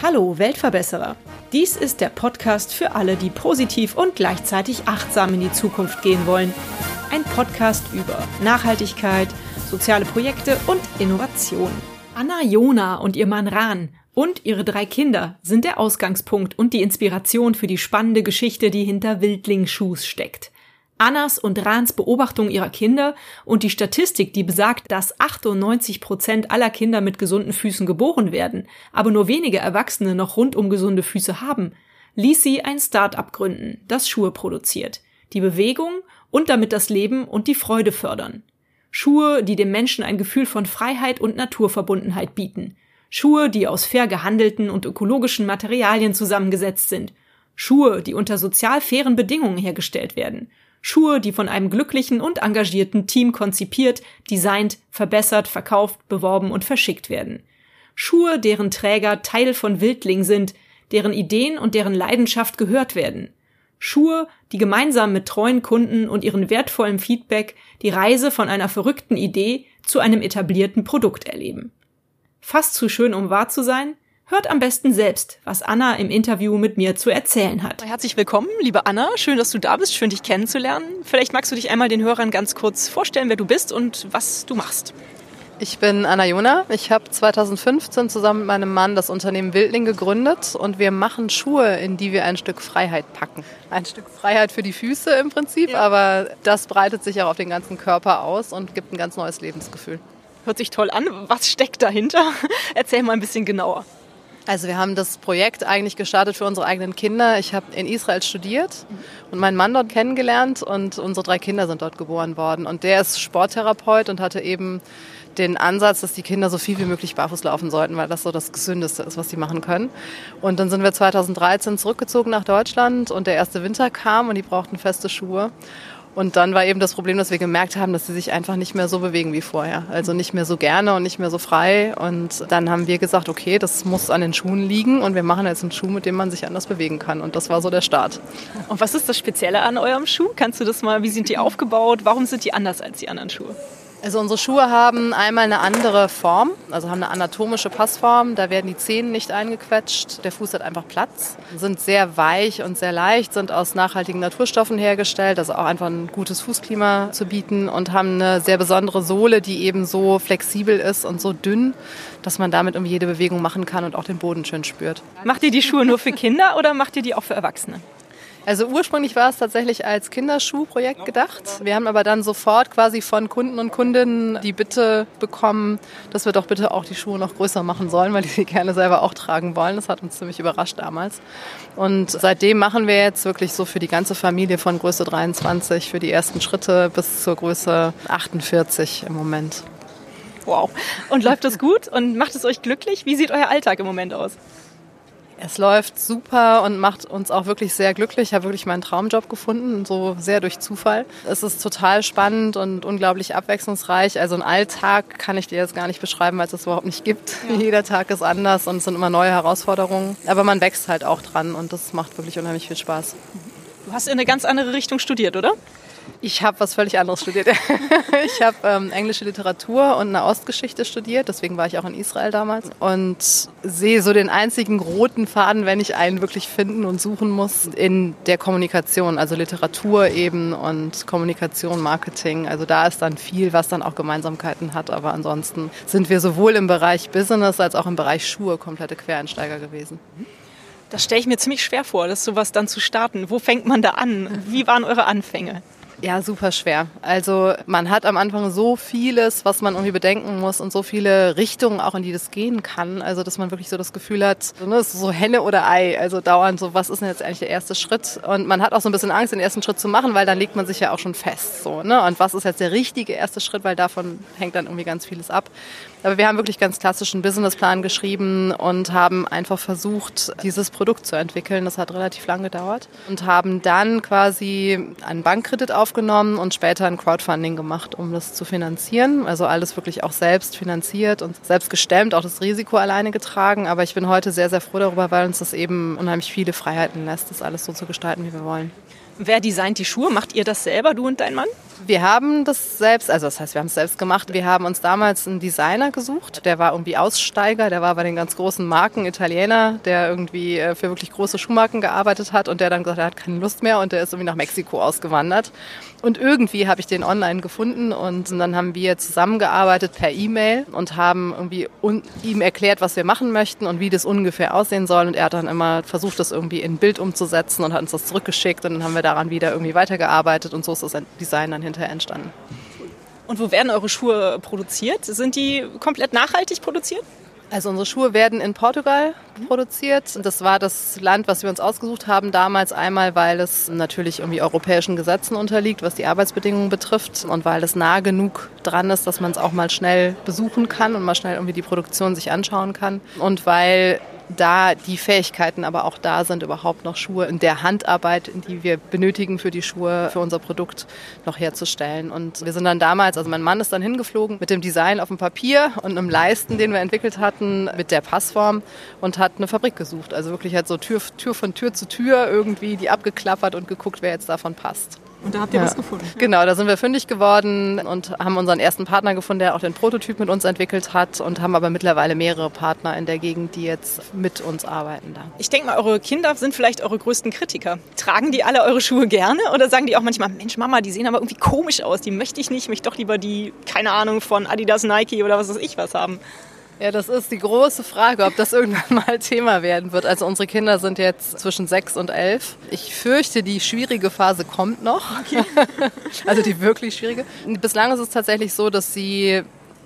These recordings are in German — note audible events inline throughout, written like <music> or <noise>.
Hallo Weltverbesserer. Dies ist der Podcast für alle, die positiv und gleichzeitig achtsam in die Zukunft gehen wollen. Ein Podcast über Nachhaltigkeit, soziale Projekte und Innovation. Anna Jona und ihr Mann Rahn und ihre drei Kinder sind der Ausgangspunkt und die Inspiration für die spannende Geschichte, die hinter Wildling-Shoes steckt. Annas und Rahns Beobachtung ihrer Kinder und die Statistik, die besagt, dass 98 Prozent aller Kinder mit gesunden Füßen geboren werden, aber nur wenige Erwachsene noch rundum gesunde Füße haben, ließ sie ein Start-up gründen, das Schuhe produziert, die Bewegung und damit das Leben und die Freude fördern. Schuhe, die dem Menschen ein Gefühl von Freiheit und Naturverbundenheit bieten. Schuhe, die aus fair gehandelten und ökologischen Materialien zusammengesetzt sind. Schuhe, die unter sozial fairen Bedingungen hergestellt werden. Schuhe, die von einem glücklichen und engagierten Team konzipiert, designt, verbessert, verkauft, beworben und verschickt werden. Schuhe, deren Träger Teil von Wildling sind, deren Ideen und deren Leidenschaft gehört werden. Schuhe, die gemeinsam mit treuen Kunden und ihren wertvollen Feedback die Reise von einer verrückten Idee zu einem etablierten Produkt erleben. Fast zu schön, um wahr zu sein? Hört am besten selbst, was Anna im Interview mit mir zu erzählen hat. Herzlich willkommen, liebe Anna. Schön, dass du da bist. Schön, dich kennenzulernen. Vielleicht magst du dich einmal den Hörern ganz kurz vorstellen, wer du bist und was du machst. Ich bin Anna Jona. Ich habe 2015 zusammen mit meinem Mann das Unternehmen Wildling gegründet und wir machen Schuhe, in die wir ein Stück Freiheit packen. Ein Stück Freiheit für die Füße im Prinzip, ja. aber das breitet sich auch auf den ganzen Körper aus und gibt ein ganz neues Lebensgefühl. Hört sich toll an. Was steckt dahinter? <laughs> Erzähl mal ein bisschen genauer. Also wir haben das Projekt eigentlich gestartet für unsere eigenen Kinder. Ich habe in Israel studiert und meinen Mann dort kennengelernt und unsere drei Kinder sind dort geboren worden. Und der ist Sporttherapeut und hatte eben den Ansatz, dass die Kinder so viel wie möglich barfuß laufen sollten, weil das so das Gesündeste ist, was sie machen können. Und dann sind wir 2013 zurückgezogen nach Deutschland und der erste Winter kam und die brauchten feste Schuhe. Und dann war eben das Problem, dass wir gemerkt haben, dass sie sich einfach nicht mehr so bewegen wie vorher. Also nicht mehr so gerne und nicht mehr so frei. Und dann haben wir gesagt, okay, das muss an den Schuhen liegen und wir machen jetzt einen Schuh, mit dem man sich anders bewegen kann. Und das war so der Start. Und was ist das Spezielle an eurem Schuh? Kannst du das mal, wie sind die aufgebaut? Warum sind die anders als die anderen Schuhe? Also unsere Schuhe haben einmal eine andere Form, also haben eine anatomische Passform. Da werden die Zehen nicht eingequetscht. Der Fuß hat einfach Platz. Sind sehr weich und sehr leicht, sind aus nachhaltigen Naturstoffen hergestellt, also auch einfach ein gutes Fußklima zu bieten und haben eine sehr besondere Sohle, die eben so flexibel ist und so dünn, dass man damit irgendwie jede Bewegung machen kann und auch den Boden schön spürt. Macht ihr die Schuhe nur für Kinder oder macht ihr die auch für Erwachsene? Also ursprünglich war es tatsächlich als Kinderschuhprojekt gedacht. Wir haben aber dann sofort quasi von Kunden und Kundinnen die Bitte bekommen, dass wir doch bitte auch die Schuhe noch größer machen sollen, weil die sie gerne selber auch tragen wollen. Das hat uns ziemlich überrascht damals. Und seitdem machen wir jetzt wirklich so für die ganze Familie von Größe 23 für die ersten Schritte bis zur Größe 48 im Moment. Wow. Und läuft das gut und macht es euch glücklich? Wie sieht euer Alltag im Moment aus? Es läuft super und macht uns auch wirklich sehr glücklich. Ich habe wirklich meinen Traumjob gefunden, so sehr durch Zufall. Es ist total spannend und unglaublich abwechslungsreich. Also einen Alltag kann ich dir jetzt gar nicht beschreiben, weil es das überhaupt nicht gibt. Ja. <laughs> Jeder Tag ist anders und es sind immer neue Herausforderungen. Aber man wächst halt auch dran und das macht wirklich unheimlich viel Spaß. Du hast in eine ganz andere Richtung studiert, oder? Ich habe was völlig anderes studiert. <laughs> ich habe ähm, englische Literatur und eine Ostgeschichte studiert, deswegen war ich auch in Israel damals und sehe so den einzigen roten Faden, wenn ich einen wirklich finden und suchen muss, in der Kommunikation, also Literatur eben und Kommunikation, Marketing. Also da ist dann viel, was dann auch Gemeinsamkeiten hat, aber ansonsten sind wir sowohl im Bereich Business als auch im Bereich Schuhe komplette Quereinsteiger gewesen. Das stelle ich mir ziemlich schwer vor, das sowas dann zu starten. Wo fängt man da an? Wie waren eure Anfänge? Ja, super schwer. Also man hat am Anfang so vieles, was man irgendwie bedenken muss und so viele Richtungen auch, in die das gehen kann. Also dass man wirklich so das Gefühl hat, ne, so Henne oder Ei. Also dauernd so, was ist denn jetzt eigentlich der erste Schritt? Und man hat auch so ein bisschen Angst, den ersten Schritt zu machen, weil dann legt man sich ja auch schon fest. So, ne? Und was ist jetzt der richtige erste Schritt? Weil davon hängt dann irgendwie ganz vieles ab. Aber wir haben wirklich ganz klassischen Businessplan geschrieben und haben einfach versucht, dieses Produkt zu entwickeln. Das hat relativ lang gedauert und haben dann quasi einen Bankkredit aufgenommen und später ein Crowdfunding gemacht, um das zu finanzieren. Also alles wirklich auch selbst finanziert und selbst gestemmt, auch das Risiko alleine getragen. Aber ich bin heute sehr, sehr froh darüber, weil uns das eben unheimlich viele Freiheiten lässt, das alles so zu gestalten, wie wir wollen. Wer designt die Schuhe? Macht ihr das selber, du und dein Mann? Wir haben das selbst, also das heißt, wir haben es selbst gemacht. Wir haben uns damals einen Designer gesucht, der war irgendwie Aussteiger, der war bei den ganz großen Marken Italiener, der irgendwie äh, für wirklich große Schuhmarken gearbeitet hat und der dann gesagt hat, er hat keine Lust mehr und der ist irgendwie nach Mexiko ausgewandert. Und irgendwie habe ich den online gefunden und dann haben wir zusammengearbeitet per E-Mail und haben irgendwie ihm erklärt, was wir machen möchten und wie das ungefähr aussehen soll. Und er hat dann immer versucht, das irgendwie in Bild umzusetzen und hat uns das zurückgeschickt und dann haben wir daran wieder irgendwie weitergearbeitet und so ist das Design dann hinterher entstanden. Und wo werden eure Schuhe produziert? Sind die komplett nachhaltig produziert? Also unsere Schuhe werden in Portugal produziert. Das war das Land, was wir uns ausgesucht haben damals. Einmal, weil es natürlich irgendwie europäischen Gesetzen unterliegt, was die Arbeitsbedingungen betrifft und weil es nah genug dran ist, dass man es auch mal schnell besuchen kann und mal schnell irgendwie die Produktion sich anschauen kann. Und weil da die Fähigkeiten aber auch da sind, überhaupt noch Schuhe in der Handarbeit, die wir benötigen für die Schuhe, für unser Produkt noch herzustellen. Und wir sind dann damals, also mein Mann ist dann hingeflogen mit dem Design auf dem Papier und einem Leisten, den wir entwickelt hatten, mit der Passform und hat eine Fabrik gesucht. Also wirklich halt so Tür, Tür von Tür zu Tür irgendwie die abgeklappert und geguckt, wer jetzt davon passt. Und da habt ihr ja. was gefunden. Genau, da sind wir fündig geworden und haben unseren ersten Partner gefunden, der auch den Prototyp mit uns entwickelt hat und haben aber mittlerweile mehrere Partner in der Gegend, die jetzt mit uns arbeiten da. Ich denke mal, eure Kinder sind vielleicht eure größten Kritiker. Tragen die alle eure Schuhe gerne oder sagen die auch manchmal, Mensch Mama, die sehen aber irgendwie komisch aus, die möchte ich nicht, ich möchte doch lieber die, keine Ahnung, von Adidas, Nike oder was weiß ich was haben. Ja, das ist die große Frage, ob das <laughs> irgendwann mal Thema werden wird. Also unsere Kinder sind jetzt zwischen sechs und elf. Ich fürchte, die schwierige Phase kommt noch. Okay. <laughs> also die wirklich schwierige. Bislang ist es tatsächlich so, dass sie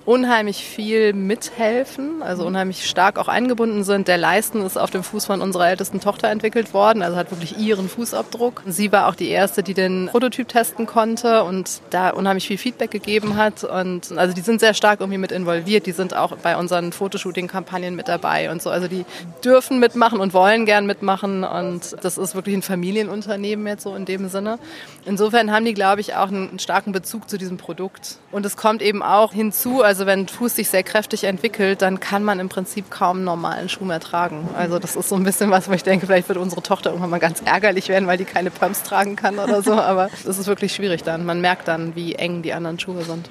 unheimlich viel mithelfen, also unheimlich stark auch eingebunden sind. Der Leisten ist auf dem Fuß von unserer ältesten Tochter entwickelt worden, also hat wirklich ihren Fußabdruck. Sie war auch die erste, die den Prototyp testen konnte und da unheimlich viel Feedback gegeben hat. Und also die sind sehr stark irgendwie mit involviert. Die sind auch bei unseren Fotoshooting-Kampagnen mit dabei und so. Also die dürfen mitmachen und wollen gern mitmachen. Und das ist wirklich ein Familienunternehmen jetzt so in dem Sinne. Insofern haben die, glaube ich, auch einen starken Bezug zu diesem Produkt. Und es kommt eben auch hinzu, also also wenn ein Fuß sich sehr kräftig entwickelt, dann kann man im Prinzip kaum einen normalen Schuh mehr tragen. Also das ist so ein bisschen was, wo ich denke, vielleicht wird unsere Tochter irgendwann mal ganz ärgerlich werden, weil die keine Pumps tragen kann oder so. Aber es ist wirklich schwierig dann. Man merkt dann, wie eng die anderen Schuhe sind.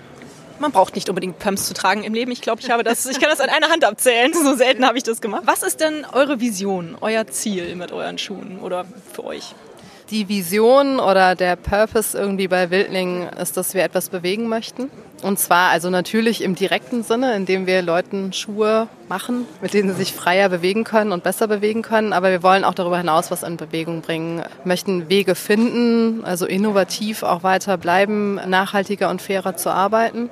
Man braucht nicht unbedingt Pumps zu tragen im Leben. Ich glaube, ich habe das, ich kann das an einer Hand abzählen. So selten habe ich das gemacht. Was ist denn eure Vision, euer Ziel mit euren Schuhen oder für euch? Die Vision oder der Purpose irgendwie bei Wildling ist, dass wir etwas bewegen möchten. Und zwar also natürlich im direkten Sinne, indem wir Leuten Schuhe machen, mit denen sie sich freier bewegen können und besser bewegen können. Aber wir wollen auch darüber hinaus was in Bewegung bringen, möchten Wege finden, also innovativ auch weiter bleiben, nachhaltiger und fairer zu arbeiten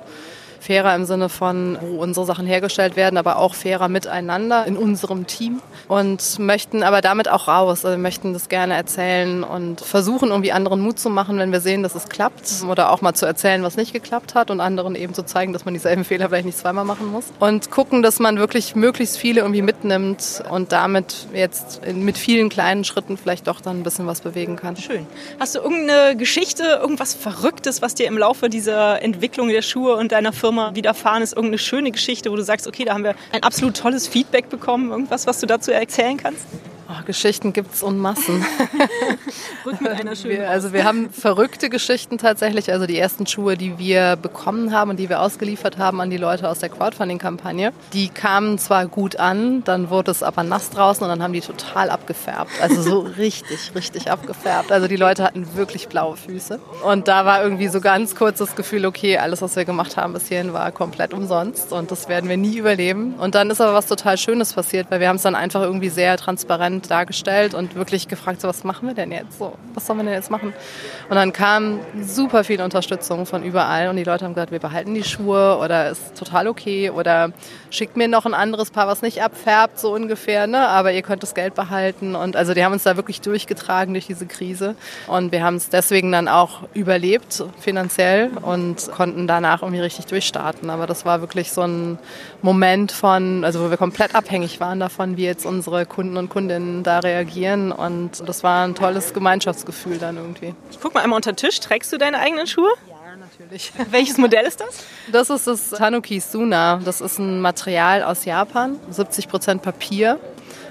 fairer im Sinne von, wo unsere Sachen hergestellt werden, aber auch fairer miteinander in unserem Team und möchten aber damit auch raus. Also wir möchten das gerne erzählen und versuchen irgendwie anderen Mut zu machen, wenn wir sehen, dass es klappt oder auch mal zu erzählen, was nicht geklappt hat und anderen eben zu zeigen, dass man dieselben Fehler vielleicht nicht zweimal machen muss und gucken, dass man wirklich möglichst viele irgendwie mitnimmt und damit jetzt mit vielen kleinen Schritten vielleicht doch dann ein bisschen was bewegen kann. Schön. Hast du irgendeine Geschichte, irgendwas Verrücktes, was dir im Laufe dieser Entwicklung der Schuhe und deiner Firma Firma widerfahren ist, irgendeine schöne Geschichte, wo du sagst, okay, da haben wir ein absolut tolles Feedback bekommen, irgendwas, was du dazu erzählen kannst? Oh, Geschichten gibt es en Massen. <laughs> Rück mit einer schönen wir, Also wir haben verrückte Geschichten tatsächlich. Also die ersten Schuhe, die wir bekommen haben und die wir ausgeliefert haben an die Leute aus der Crowdfunding-Kampagne, die kamen zwar gut an, dann wurde es aber nass draußen und dann haben die total abgefärbt. Also so <laughs> richtig, richtig abgefärbt. Also die Leute hatten wirklich blaue Füße. Und da war irgendwie so ganz kurz das Gefühl, okay, alles, was wir gemacht haben bis hierhin, war komplett umsonst und das werden wir nie überleben. Und dann ist aber was total Schönes passiert, weil wir haben es dann einfach irgendwie sehr transparent transparent dargestellt und wirklich gefragt, so was machen wir denn jetzt? So, was sollen wir denn jetzt machen? Und dann kam super viel Unterstützung von überall und die Leute haben gesagt, wir behalten die Schuhe oder ist total okay oder schickt mir noch ein anderes Paar, was nicht abfärbt, so ungefähr, ne? aber ihr könnt das Geld behalten. Und also die haben uns da wirklich durchgetragen durch diese Krise und wir haben es deswegen dann auch überlebt finanziell und konnten danach irgendwie richtig durchstarten. Aber das war wirklich so ein Moment von, also wo wir komplett abhängig waren davon, wie jetzt unsere Kunden und Kundinnen Da reagieren. Und das war ein tolles Gemeinschaftsgefühl dann irgendwie. Ich guck mal einmal unter den Tisch. Trägst du deine eigenen Schuhe? Ja, natürlich. <laughs> Welches Modell ist das? Das ist das Tanuki Suna. Das ist ein Material aus Japan, 70 Prozent Papier.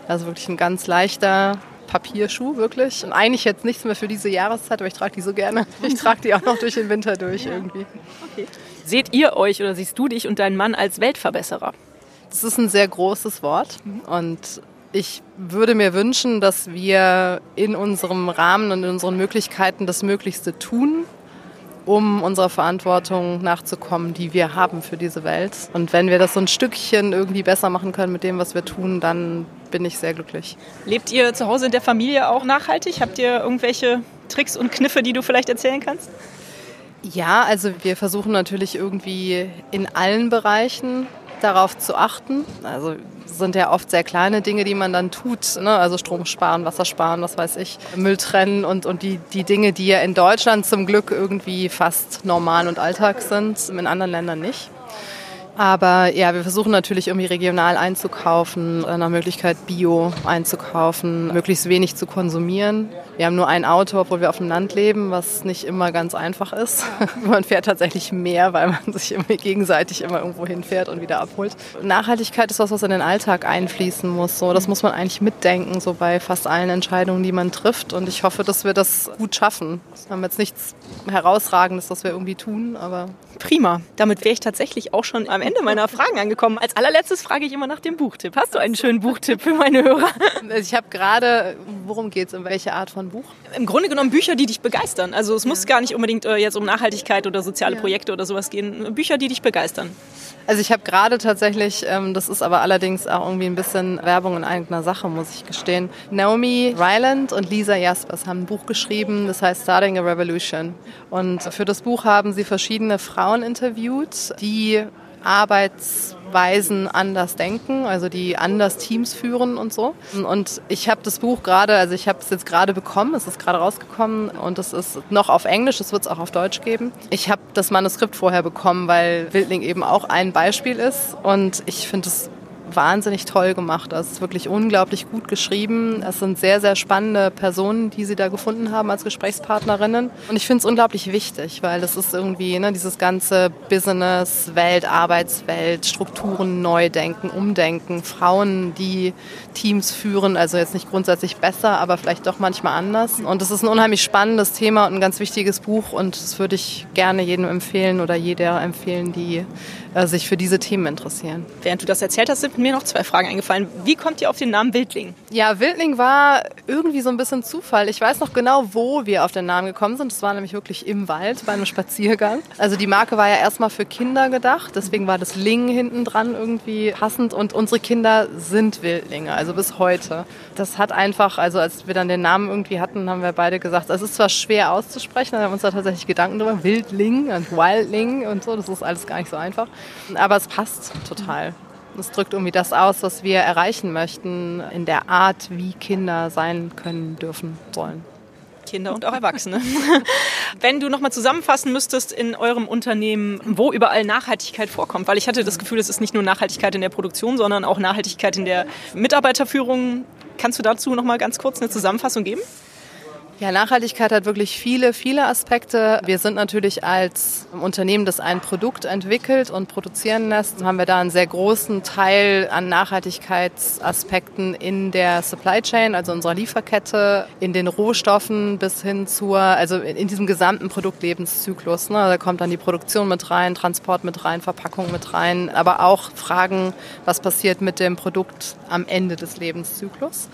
Also wirklich ein ganz leichter Papierschuh, wirklich. Und eigentlich jetzt nichts mehr für diese Jahreszeit, aber ich trage die so gerne. Ich trage die auch noch durch den Winter durch irgendwie. Okay. Seht ihr euch oder siehst du dich und deinen Mann als Weltverbesserer? Das ist ein sehr großes Wort und ich würde mir wünschen, dass wir in unserem Rahmen und in unseren Möglichkeiten das Möglichste tun, um unserer Verantwortung nachzukommen, die wir haben für diese Welt. Und wenn wir das so ein Stückchen irgendwie besser machen können mit dem, was wir tun, dann bin ich sehr glücklich. Lebt ihr zu Hause in der Familie auch nachhaltig? Habt ihr irgendwelche Tricks und Kniffe, die du vielleicht erzählen kannst? Ja, also wir versuchen natürlich irgendwie in allen Bereichen darauf zu achten. Also sind ja oft sehr kleine Dinge, die man dann tut. Ne? Also Strom sparen, Wasser sparen, was weiß ich, Müll trennen und, und die, die Dinge, die ja in Deutschland zum Glück irgendwie fast normal und Alltag sind, in anderen Ländern nicht. Aber ja, wir versuchen natürlich irgendwie regional einzukaufen, nach Möglichkeit Bio einzukaufen, möglichst wenig zu konsumieren. Wir haben nur ein Auto, obwohl wir auf dem Land leben, was nicht immer ganz einfach ist. <laughs> man fährt tatsächlich mehr, weil man sich irgendwie gegenseitig immer irgendwo hinfährt und wieder abholt. Nachhaltigkeit ist was, was in den Alltag einfließen muss. So, das muss man eigentlich mitdenken, so bei fast allen Entscheidungen, die man trifft. Und ich hoffe, dass wir das gut schaffen. Wir haben jetzt nichts Herausragendes, was wir irgendwie tun, aber Prima. Damit wäre ich tatsächlich auch schon am Ende meiner Fragen angekommen. Als allerletztes frage ich immer nach dem Buchtipp. Hast du einen schönen Buchtipp für meine Hörer? Also ich habe gerade, worum geht es, um welche Art von Buch? Im Grunde genommen Bücher, die dich begeistern. Also es ja. muss gar nicht unbedingt äh, jetzt um Nachhaltigkeit oder soziale ja. Projekte oder sowas gehen. Bücher, die dich begeistern. Also ich habe gerade tatsächlich, ähm, das ist aber allerdings auch irgendwie ein bisschen Werbung in eigener Sache, muss ich gestehen. Naomi Ryland und Lisa Jaspers haben ein Buch geschrieben, das heißt Starting a Revolution. Und für das Buch haben sie verschiedene Frauen interviewt, die Arbeitsweisen anders denken, also die anders Teams führen und so. Und ich habe das Buch gerade, also ich habe es jetzt gerade bekommen, es ist gerade rausgekommen und es ist noch auf Englisch, es wird es auch auf Deutsch geben. Ich habe das Manuskript vorher bekommen, weil Wildling eben auch ein Beispiel ist und ich finde es wahnsinnig toll gemacht. Das ist wirklich unglaublich gut geschrieben. Es sind sehr, sehr spannende Personen, die sie da gefunden haben als Gesprächspartnerinnen. Und ich finde es unglaublich wichtig, weil das ist irgendwie ne, dieses ganze Business, Welt, Arbeitswelt, Strukturen neu denken, umdenken, Frauen, die Teams führen, also jetzt nicht grundsätzlich besser, aber vielleicht doch manchmal anders. Und es ist ein unheimlich spannendes Thema und ein ganz wichtiges Buch und das würde ich gerne jedem empfehlen oder jeder empfehlen, die äh, sich für diese Themen interessieren. Während du das erzählt hast, sind mir noch zwei Fragen eingefallen. Wie kommt ihr auf den Namen Wildling? Ja, Wildling war irgendwie so ein bisschen Zufall. Ich weiß noch genau, wo wir auf den Namen gekommen sind. Es war nämlich wirklich im Wald bei einem Spaziergang. Also die Marke war ja erstmal für Kinder gedacht, deswegen war das Ling hinten dran irgendwie passend und unsere Kinder sind Wildlinge, also bis heute. Das hat einfach, also als wir dann den Namen irgendwie hatten, haben wir beide gesagt, es ist zwar schwer auszusprechen, wir haben uns da tatsächlich Gedanken drüber, Wildling und Wildling und so, das ist alles gar nicht so einfach. Aber es passt total. Es drückt irgendwie das aus, was wir erreichen möchten in der Art, wie Kinder sein können, dürfen, sollen. Kinder und auch Erwachsene. <laughs> Wenn du nochmal zusammenfassen müsstest in eurem Unternehmen, wo überall Nachhaltigkeit vorkommt, weil ich hatte das Gefühl, es ist nicht nur Nachhaltigkeit in der Produktion, sondern auch Nachhaltigkeit in der Mitarbeiterführung. Kannst du dazu nochmal ganz kurz eine Zusammenfassung geben? Ja, Nachhaltigkeit hat wirklich viele, viele Aspekte. Wir sind natürlich als Unternehmen, das ein Produkt entwickelt und produzieren lässt, haben wir da einen sehr großen Teil an Nachhaltigkeitsaspekten in der Supply Chain, also unserer Lieferkette, in den Rohstoffen bis hin zur, also in diesem gesamten Produktlebenszyklus. Ne? Da kommt dann die Produktion mit rein, Transport mit rein, Verpackung mit rein, aber auch Fragen, was passiert mit dem Produkt am Ende des Lebenszyklus.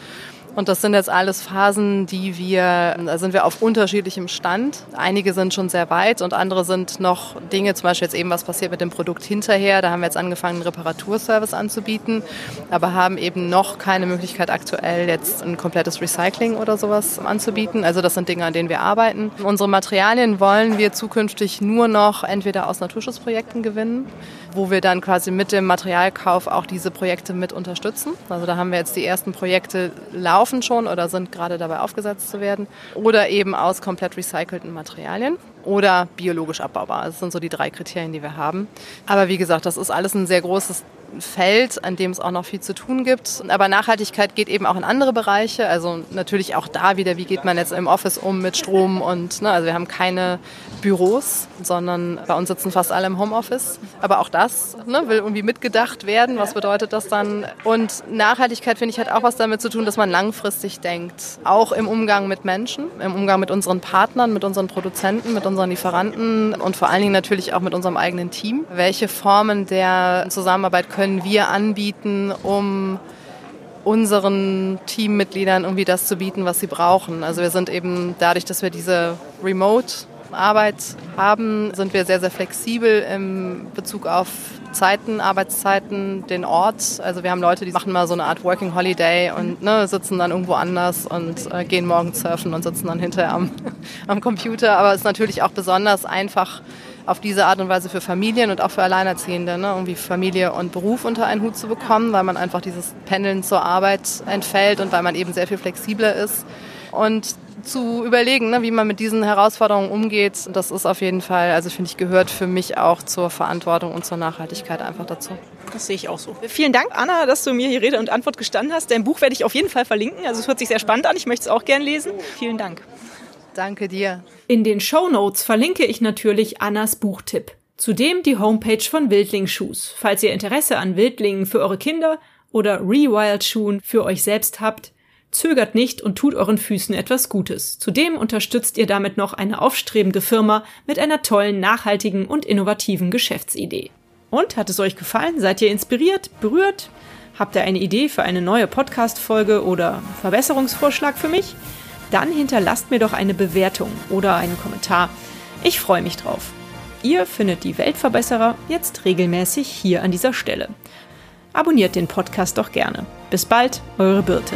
Und das sind jetzt alles Phasen, die wir, da sind wir auf unterschiedlichem Stand. Einige sind schon sehr weit und andere sind noch Dinge, zum Beispiel jetzt eben, was passiert mit dem Produkt hinterher. Da haben wir jetzt angefangen, einen Reparaturservice anzubieten, aber haben eben noch keine Möglichkeit aktuell jetzt ein komplettes Recycling oder sowas anzubieten. Also das sind Dinge, an denen wir arbeiten. Unsere Materialien wollen wir zukünftig nur noch entweder aus Naturschutzprojekten gewinnen, wo wir dann quasi mit dem Materialkauf auch diese Projekte mit unterstützen. Also da haben wir jetzt die ersten Projekte laufen laufen schon oder sind gerade dabei aufgesetzt zu werden. Oder eben aus komplett recycelten Materialien oder biologisch abbaubar. Das sind so die drei Kriterien, die wir haben. Aber wie gesagt, das ist alles ein sehr großes Feld, an dem es auch noch viel zu tun gibt. Aber Nachhaltigkeit geht eben auch in andere Bereiche. Also natürlich auch da wieder, wie geht man jetzt im Office um mit Strom und, ne, also wir haben keine Büros, sondern bei uns sitzen fast alle im Homeoffice. Aber auch das ne, will irgendwie mitgedacht werden. Was bedeutet das dann? Und Nachhaltigkeit, finde ich, hat auch was damit zu tun, dass man langfristig denkt. Auch im Umgang mit Menschen, im Umgang mit unseren Partnern, mit unseren Produzenten, mit unseren Lieferanten und vor allen Dingen natürlich auch mit unserem eigenen Team. Welche Formen der Zusammenarbeit können wir anbieten, um unseren Teammitgliedern irgendwie das zu bieten, was sie brauchen. Also wir sind eben dadurch, dass wir diese Remote Arbeit haben, sind wir sehr, sehr flexibel im Bezug auf Zeiten, Arbeitszeiten, den Ort. Also wir haben Leute, die machen mal so eine Art Working Holiday und ne, sitzen dann irgendwo anders und äh, gehen morgen surfen und sitzen dann hinterher am, <laughs> am Computer. Aber es ist natürlich auch besonders einfach, auf diese Art und Weise für Familien und auch für Alleinerziehende, ne, irgendwie Familie und Beruf unter einen Hut zu bekommen, weil man einfach dieses Pendeln zur Arbeit entfällt und weil man eben sehr viel flexibler ist. Und zu überlegen, ne, wie man mit diesen Herausforderungen umgeht, das ist auf jeden Fall, also finde ich, gehört für mich auch zur Verantwortung und zur Nachhaltigkeit einfach dazu. Das sehe ich auch so. Vielen Dank, Anna, dass du mir hier Rede und Antwort gestanden hast. Dein Buch werde ich auf jeden Fall verlinken. Also es hört sich sehr spannend an. Ich möchte es auch gern lesen. Vielen Dank. Danke dir. In den Show Notes verlinke ich natürlich Annas Buchtipp. Zudem die Homepage von Wildling Shoes. Falls ihr Interesse an Wildlingen für eure Kinder oder Rewild Schuhen für euch selbst habt, zögert nicht und tut euren Füßen etwas Gutes. Zudem unterstützt ihr damit noch eine aufstrebende Firma mit einer tollen, nachhaltigen und innovativen Geschäftsidee. Und hat es euch gefallen? Seid ihr inspiriert, berührt? Habt ihr eine Idee für eine neue Podcast-Folge oder Verbesserungsvorschlag für mich? Dann hinterlasst mir doch eine Bewertung oder einen Kommentar. Ich freue mich drauf. Ihr findet die Weltverbesserer jetzt regelmäßig hier an dieser Stelle. Abonniert den Podcast doch gerne. Bis bald, eure Birte.